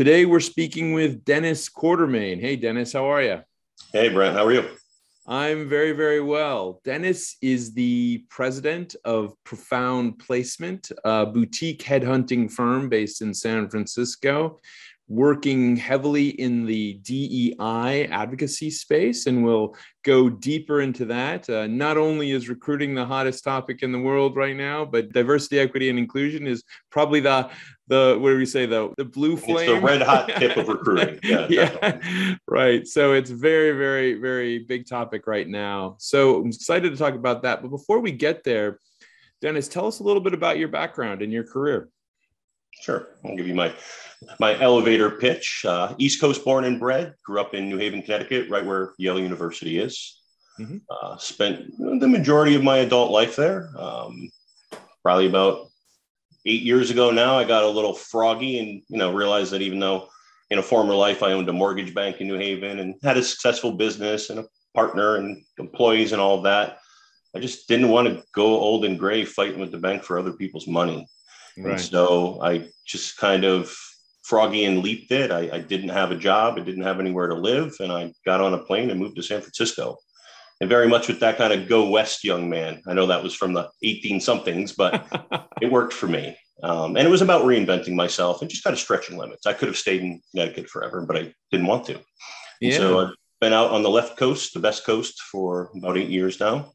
Today we're speaking with Dennis Quartermain. Hey, Dennis, how are you? Hey, Brent, how are you? I'm very, very well. Dennis is the president of Profound Placement, a boutique headhunting firm based in San Francisco, working heavily in the DEI advocacy space, and we'll go deeper into that. Uh, not only is recruiting the hottest topic in the world right now, but diversity, equity, and inclusion is probably the the what do we say though the blue flame it's the red hot tip of recruiting. Yeah, yeah right. So it's very very very big topic right now. So i'm excited to talk about that. But before we get there dennis tell us a little bit about your background and your career sure i'll give you my my elevator pitch uh, east coast born and bred grew up in new haven connecticut right where yale university is mm-hmm. uh, spent the majority of my adult life there um, probably about eight years ago now, I got a little froggy and, you know, realized that even though in a former life I owned a mortgage bank in New Haven and had a successful business and a partner and employees and all of that, I just didn't want to go old and gray fighting with the bank for other people's money. Right. And so I just kind of froggy and leaped it. I, I didn't have a job. I didn't have anywhere to live. And I got on a plane and moved to San Francisco and very much with that kind of go west young man. I know that was from the 18 somethings, but it worked for me. Um, and it was about reinventing myself and just kind of stretching limits. I could have stayed in Connecticut forever, but I didn't want to. Yeah. So I've been out on the left coast, the best coast, for about eight years now.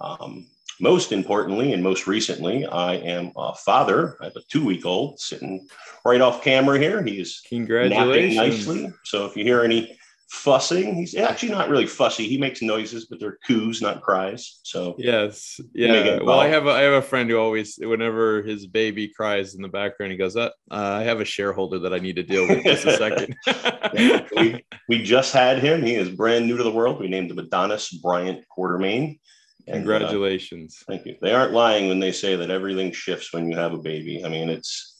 Um, most importantly, and most recently, I am a father. I have a two-week-old sitting right off camera here. He's congratulations nicely. So if you hear any fussing. He's actually not really fussy. He makes noises, but they're coos, not cries. So yes, yeah. Well, I have a, I have a friend who always, whenever his baby cries in the background, he goes, uh, I have a shareholder that I need to deal with just a second. yeah, we, we just had him. He is brand new to the world. We named him Adonis Bryant Quartermain. And, uh, Congratulations. Uh, thank you. They aren't lying when they say that everything shifts when you have a baby. I mean, it's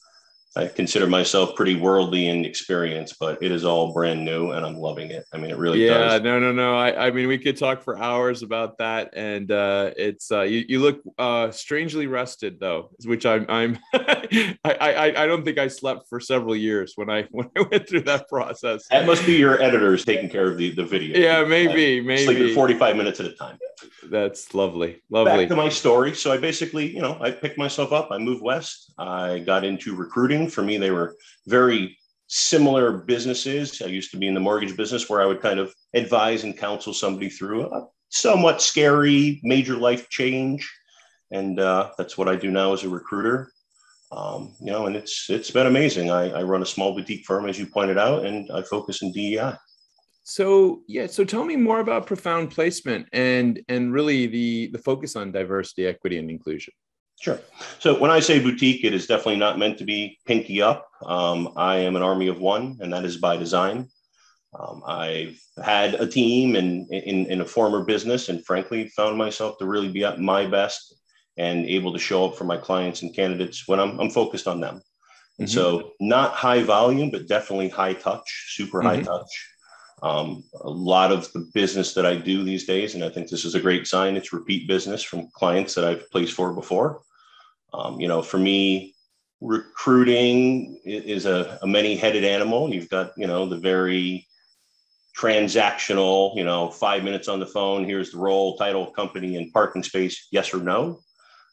I consider myself pretty worldly in experience, but it is all brand new and I'm loving it. I mean, it really does. yeah, does. no, no, no. I, I mean, we could talk for hours about that. And uh, it's, uh, you, you look uh, strangely rested though, which I'm, I'm, I, I, I don't think I slept for several years when I, when I went through that process. That must be your editors taking care of the, the video. Yeah, maybe, maybe. Sleeping 45 minutes at a time. That's lovely. Lovely. Back to my story. So I basically, you know, I picked myself up, I moved West, I got into recruiting for me, they were very similar businesses. I used to be in the mortgage business where I would kind of advise and counsel somebody through a somewhat scary major life change. And uh, that's what I do now as a recruiter. Um, you know, and it's it's been amazing. I, I run a small boutique firm, as you pointed out, and I focus in DEI. So yeah, so tell me more about profound placement and and really the the focus on diversity, equity, and inclusion. Sure. So when I say boutique, it is definitely not meant to be pinky up. Um, I am an army of one, and that is by design. Um, I've had a team in, in, in a former business, and frankly, found myself to really be at my best and able to show up for my clients and candidates when I'm, I'm focused on them. And mm-hmm. so, not high volume, but definitely high touch, super mm-hmm. high touch. Um, a lot of the business that I do these days, and I think this is a great sign, it's repeat business from clients that I've placed for before. Um, you know, for me, recruiting is a, a many-headed animal. You've got, you know, the very transactional, you know, five minutes on the phone. Here's the role, title, company, and parking space. Yes or no.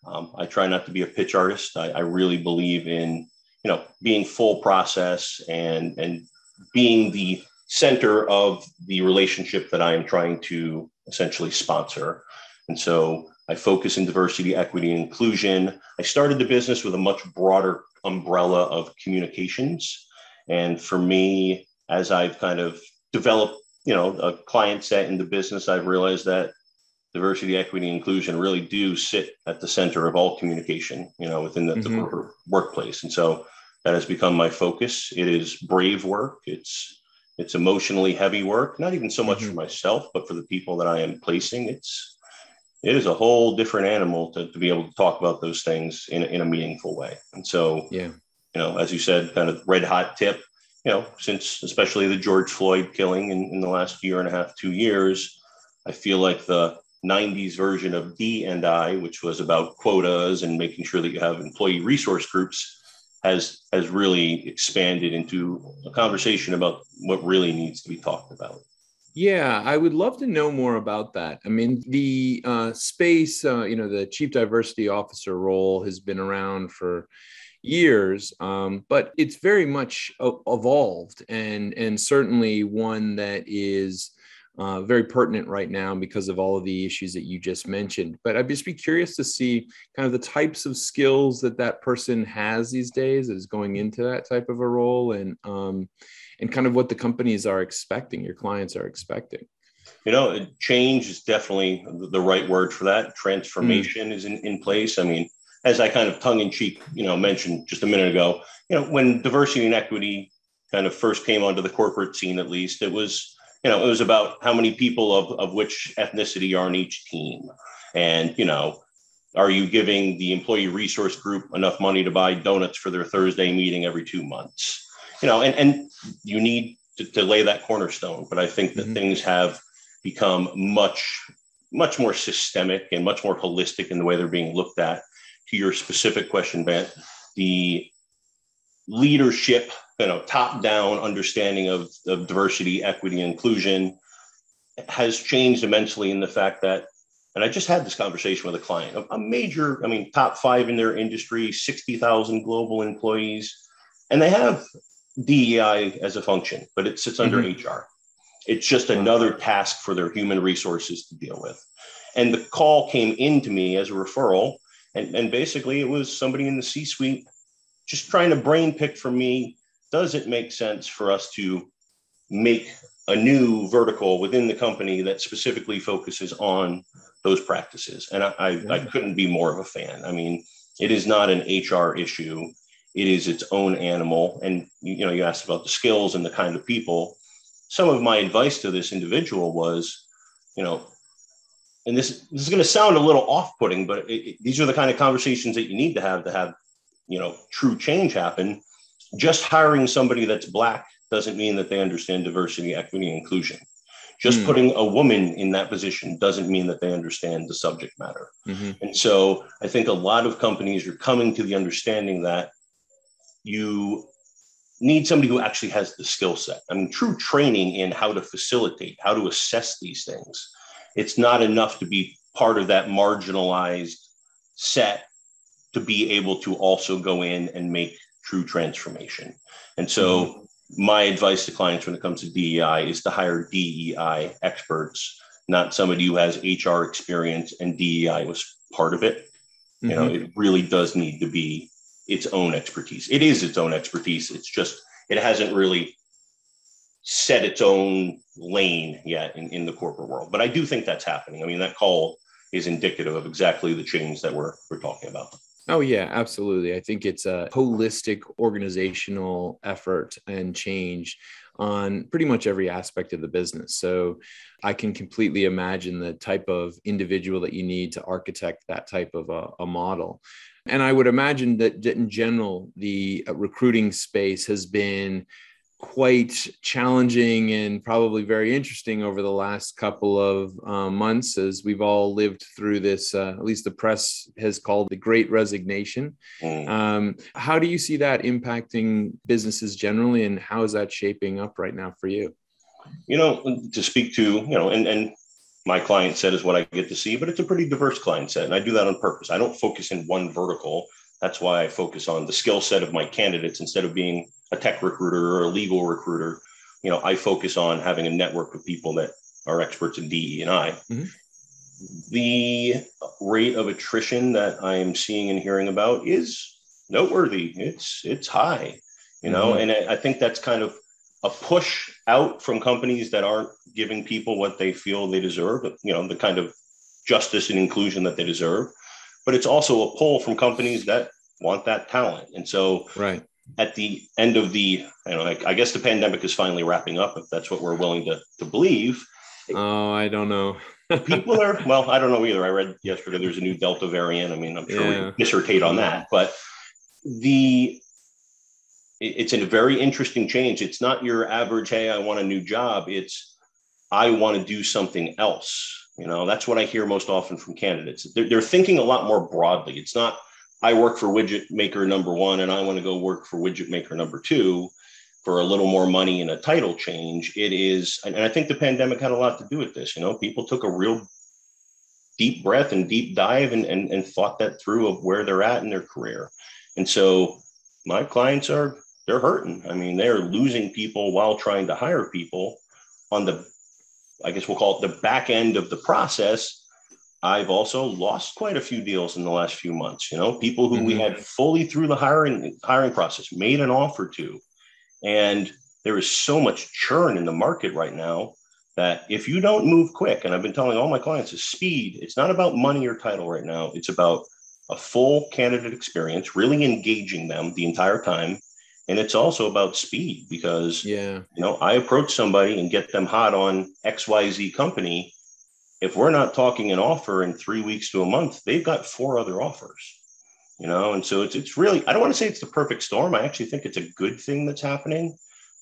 Um, I try not to be a pitch artist. I, I really believe in, you know, being full process and and being the center of the relationship that I am trying to essentially sponsor. And so I focus in diversity, equity, and inclusion. I started the business with a much broader umbrella of communications. And for me, as I've kind of developed, you know, a client set in the business, I've realized that diversity, equity, and inclusion really do sit at the center of all communication, you know, within the, mm-hmm. the workplace. And so that has become my focus. It is brave work. It's it's emotionally heavy work, not even so much mm-hmm. for myself, but for the people that I am placing. It's it is a whole different animal to, to be able to talk about those things in, in a meaningful way. And so, yeah, you know, as you said, kind of red hot tip, you know, since especially the George Floyd killing in, in the last year and a half, two years, I feel like the 90s version of D and I, which was about quotas and making sure that you have employee resource groups, has has really expanded into a conversation about what really needs to be talked about. Yeah, I would love to know more about that. I mean, the uh, space, uh, you know, the chief diversity officer role has been around for years, um, but it's very much evolved and and certainly one that is uh, very pertinent right now because of all of the issues that you just mentioned. But I'd just be curious to see kind of the types of skills that that person has these days is going into that type of a role, and um, and kind of what the companies are expecting, your clients are expecting. You know, change is definitely the right word for that. Transformation mm. is in, in place. I mean, as I kind of tongue in cheek, you know, mentioned just a minute ago, you know, when diversity and equity kind of first came onto the corporate scene, at least, it was, you know, it was about how many people of, of which ethnicity are on each team. And, you know, are you giving the employee resource group enough money to buy donuts for their Thursday meeting every two months? You know, and, and you need to, to lay that cornerstone. But I think that mm-hmm. things have become much, much more systemic and much more holistic in the way they're being looked at to your specific question, Ben, the leadership, you know, top-down understanding of, of diversity, equity, inclusion has changed immensely in the fact that, and I just had this conversation with a client, a, a major, I mean, top five in their industry, 60,000 global employees, and they have DEI as a function, but it sits under mm-hmm. HR. It's just another task for their human resources to deal with. And the call came into me as a referral and, and basically, it was somebody in the C suite just trying to brain pick for me does it make sense for us to make a new vertical within the company that specifically focuses on those practices? And I, I, yeah. I couldn't be more of a fan. I mean, it is not an HR issue. It is its own animal. And you know, you asked about the skills and the kind of people. Some of my advice to this individual was, you know, and this, this is going to sound a little off-putting, but it, it, these are the kind of conversations that you need to have to have, you know, true change happen. Just hiring somebody that's black doesn't mean that they understand diversity, equity, inclusion. Just mm. putting a woman in that position doesn't mean that they understand the subject matter. Mm-hmm. And so I think a lot of companies are coming to the understanding that you need somebody who actually has the skill set. I mean, true training in how to facilitate, how to assess these things it's not enough to be part of that marginalized set to be able to also go in and make true transformation. And so, mm-hmm. my advice to clients when it comes to DEI is to hire DEI experts, not somebody who has HR experience and DEI was part of it. Mm-hmm. You know, mm-hmm. it really does need to be its own expertise. It is its own expertise. It's just, it hasn't really set its own lane yet in, in the corporate world. But I do think that's happening. I mean, that call is indicative of exactly the change that we're, we're talking about. Oh, yeah, absolutely. I think it's a holistic organizational effort and change on pretty much every aspect of the business. So I can completely imagine the type of individual that you need to architect that type of a, a model. And I would imagine that, in general, the uh, recruiting space has been quite challenging and probably very interesting over the last couple of uh, months as we've all lived through this uh, at least the press has called the great resignation. Mm. um, how do you see that impacting businesses generally and how is that shaping up right now for you? You know to speak to you know and and my client set is what i get to see but it's a pretty diverse client set and i do that on purpose. I don't focus in one vertical that's why i focus on the skill set of my candidates instead of being a tech recruiter or a legal recruiter, you know, I focus on having a network of people that are experts in DE and I. Mm-hmm. The rate of attrition that I am seeing and hearing about is noteworthy. It's it's high, you know, mm-hmm. and I, I think that's kind of a push out from companies that aren't giving people what they feel they deserve, you know, the kind of justice and inclusion that they deserve. But it's also a pull from companies that want that talent. And so right at the end of the, you know, I, I guess the pandemic is finally wrapping up, if that's what we're willing to, to believe. Oh, I don't know. people are, well, I don't know either. I read yesterday there's a new Delta variant. I mean, I'm sure yeah. we dissertate on that, but the, it's a very interesting change. It's not your average, hey, I want a new job. It's, I want to do something else. You know, that's what I hear most often from candidates. They're, they're thinking a lot more broadly. It's not, I work for widget maker number one and I want to go work for widget maker number two for a little more money and a title change. It is, and I think the pandemic had a lot to do with this. You know, people took a real deep breath and deep dive and, and, and thought that through of where they're at in their career. And so my clients are, they're hurting. I mean, they're losing people while trying to hire people on the, I guess we'll call it the back end of the process I've also lost quite a few deals in the last few months. You know, people who mm-hmm. we had fully through the hiring hiring process made an offer to, and there is so much churn in the market right now that if you don't move quick, and I've been telling all my clients, is speed. It's not about money or title right now. It's about a full candidate experience, really engaging them the entire time. And it's also about speed because, yeah, you know, I approach somebody and get them hot on XYZ company if we're not talking an offer in three weeks to a month, they've got four other offers. You know, and so it's it's really I don't want to say it's the perfect storm. I actually think it's a good thing that's happening.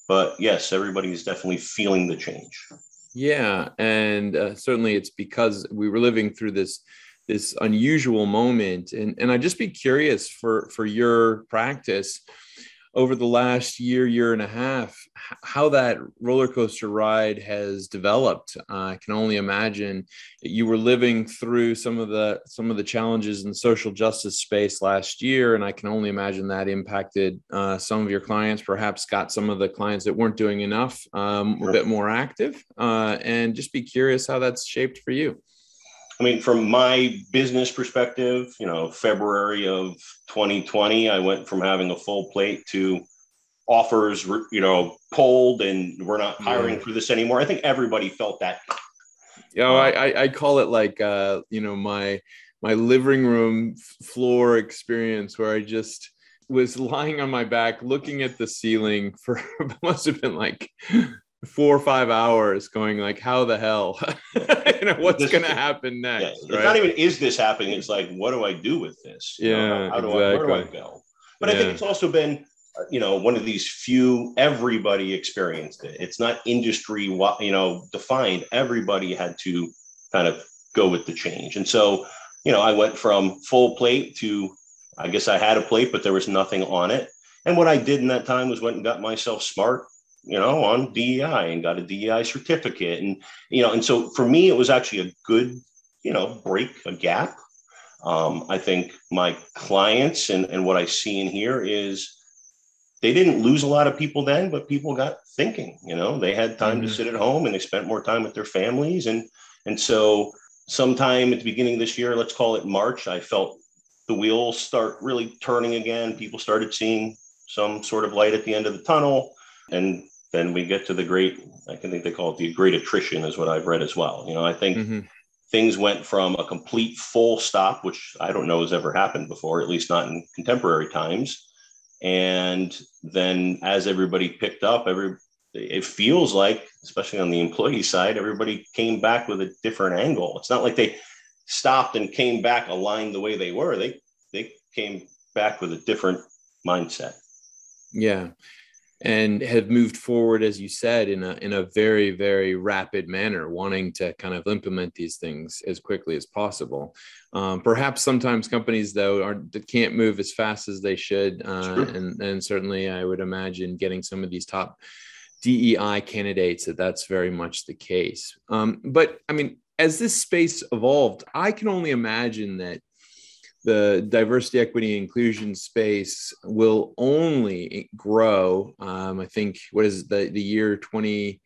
But yes, everybody is definitely feeling the change. Yeah, and uh, certainly it's because we were living through this this unusual moment, and and I'd just be curious for for your practice over the last year, year and a half, how that roller coaster ride has developed. Uh, I can only imagine you were living through some of the some of the challenges in the social justice space last year, and I can only imagine that impacted uh, some of your clients. Perhaps got some of the clients that weren't doing enough um, sure. a bit more active, uh, and just be curious how that's shaped for you. I mean, from my business perspective, you know, February of 2020, I went from having a full plate to offers, you know, pulled and we're not hiring for this anymore. I think everybody felt that. Yeah, you know, I, I call it like, uh, you know, my, my living room floor experience where I just was lying on my back looking at the ceiling for must have been like four or five hours going like how the hell? You know what's this, gonna happen next yeah, it's right? not even is this happening? It's like what do i do with this? Yeah know, how, how do exactly. I, where do i go? But yeah. i think it's also been uh, you know one of these few everybody experienced it. It's not industry you know defined. Everybody had to kind of go with the change. And so you know i went from full plate to i guess i had a plate but there was nothing on it. And what i did in that time was went and got myself smart you know, on DEI and got a DEI certificate. And, you know, and so for me, it was actually a good, you know, break, a gap. Um, I think my clients and, and what I see in here is they didn't lose a lot of people then, but people got thinking, you know, they had time mm-hmm. to sit at home and they spent more time with their families. And, and so sometime at the beginning of this year, let's call it March, I felt the wheels start really turning again. People started seeing some sort of light at the end of the tunnel. And then we get to the great, I can think they call it the great attrition, is what I've read as well. You know, I think mm-hmm. things went from a complete full stop, which I don't know has ever happened before, at least not in contemporary times. And then as everybody picked up, every it feels like, especially on the employee side, everybody came back with a different angle. It's not like they stopped and came back aligned the way they were. They they came back with a different mindset. Yeah and have moved forward as you said in a in a very very rapid manner wanting to kind of implement these things as quickly as possible. Um, perhaps sometimes companies though are can't move as fast as they should uh, and and certainly i would imagine getting some of these top dei candidates that that's very much the case. Um, but i mean as this space evolved i can only imagine that the diversity, equity, inclusion space will only grow. Um, I think what is the the year 20,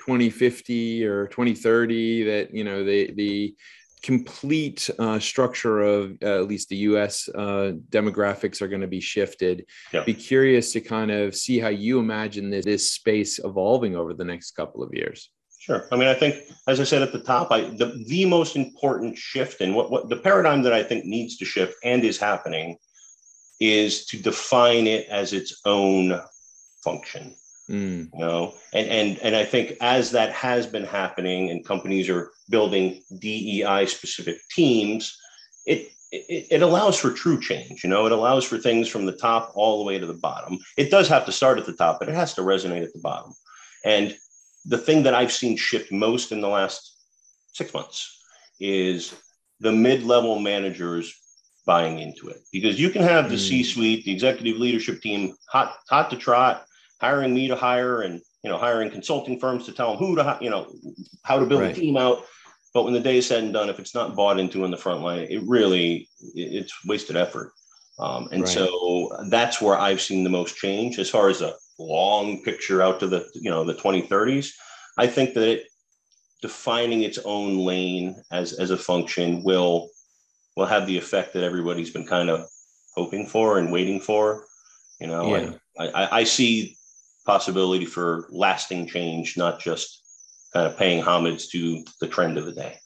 2050 or 2030 that you know the the complete uh, structure of uh, at least the U.S. Uh, demographics are going to be shifted. Yeah. Be curious to kind of see how you imagine this, this space evolving over the next couple of years. Sure. I mean, I think, as I said at the top, I the, the most important shift and what, what the paradigm that I think needs to shift and is happening is to define it as its own function. Mm. You know, and and and I think as that has been happening, and companies are building DEI specific teams, it, it it allows for true change. You know, it allows for things from the top all the way to the bottom. It does have to start at the top, but it has to resonate at the bottom. And the thing that I've seen shift most in the last six months is the mid-level managers buying into it because you can have the mm. C-suite, the executive leadership team, hot hot to trot, hiring me to hire, and you know hiring consulting firms to tell them who to you know how to build right. a team out. But when the day is said and done, if it's not bought into in the front line, it really it's wasted effort. Um, and right. so that's where I've seen the most change as far as a long picture out to the you know the 2030s. I think that it, defining its own lane as as a function will will have the effect that everybody's been kind of hoping for and waiting for. You know, yeah. I, I see possibility for lasting change, not just kind of paying homage to the trend of the day.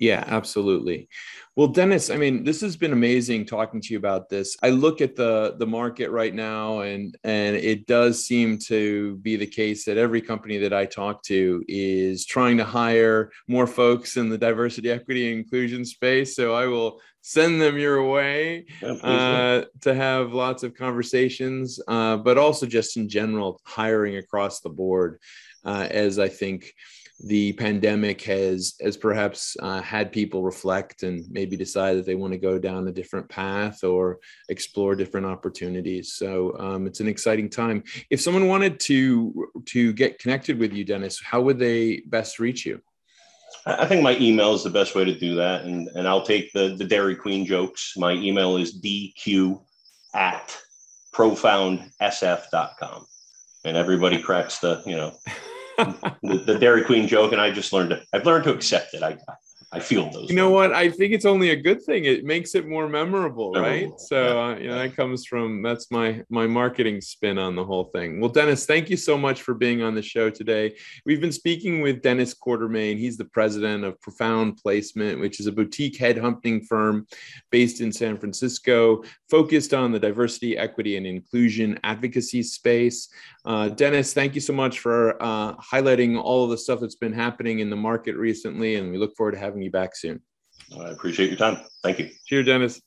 Yeah, absolutely. Well, Dennis, I mean, this has been amazing talking to you about this. I look at the the market right now and and it does seem to be the case that every company that I talk to is trying to hire more folks in the diversity, equity, and inclusion space. So I will send them your way uh, to have lots of conversations, uh, but also just in general, hiring across the board, uh, as I think the pandemic has has perhaps uh, had people reflect and maybe decide that they want to go down a different path or explore different opportunities so um, it's an exciting time if someone wanted to to get connected with you dennis how would they best reach you I think my email is the best way to do that. And, and I'll take the, the Dairy Queen jokes. My email is dq at profoundsf.com. And everybody cracks the, you know, the, the, Dairy Queen joke, and I just learned to. I've learned to accept it. I I feel those. You know what? I think it's only a good thing. It makes it more memorable, memorable. right? So yeah. uh, you know that comes from that's my my marketing spin on the whole thing. Well, Dennis, thank you so much for being on the show today. We've been speaking with Dennis Quartermain. He's the president of Profound Placement, which is a boutique headhunting firm based in San Francisco, focused on the diversity, equity, and inclusion advocacy space. Uh, Dennis, thank you so much for uh, highlighting all of the stuff that's been happening in the market recently, and we look forward to having you back soon. I appreciate your time. Thank you. Cheers, Dennis.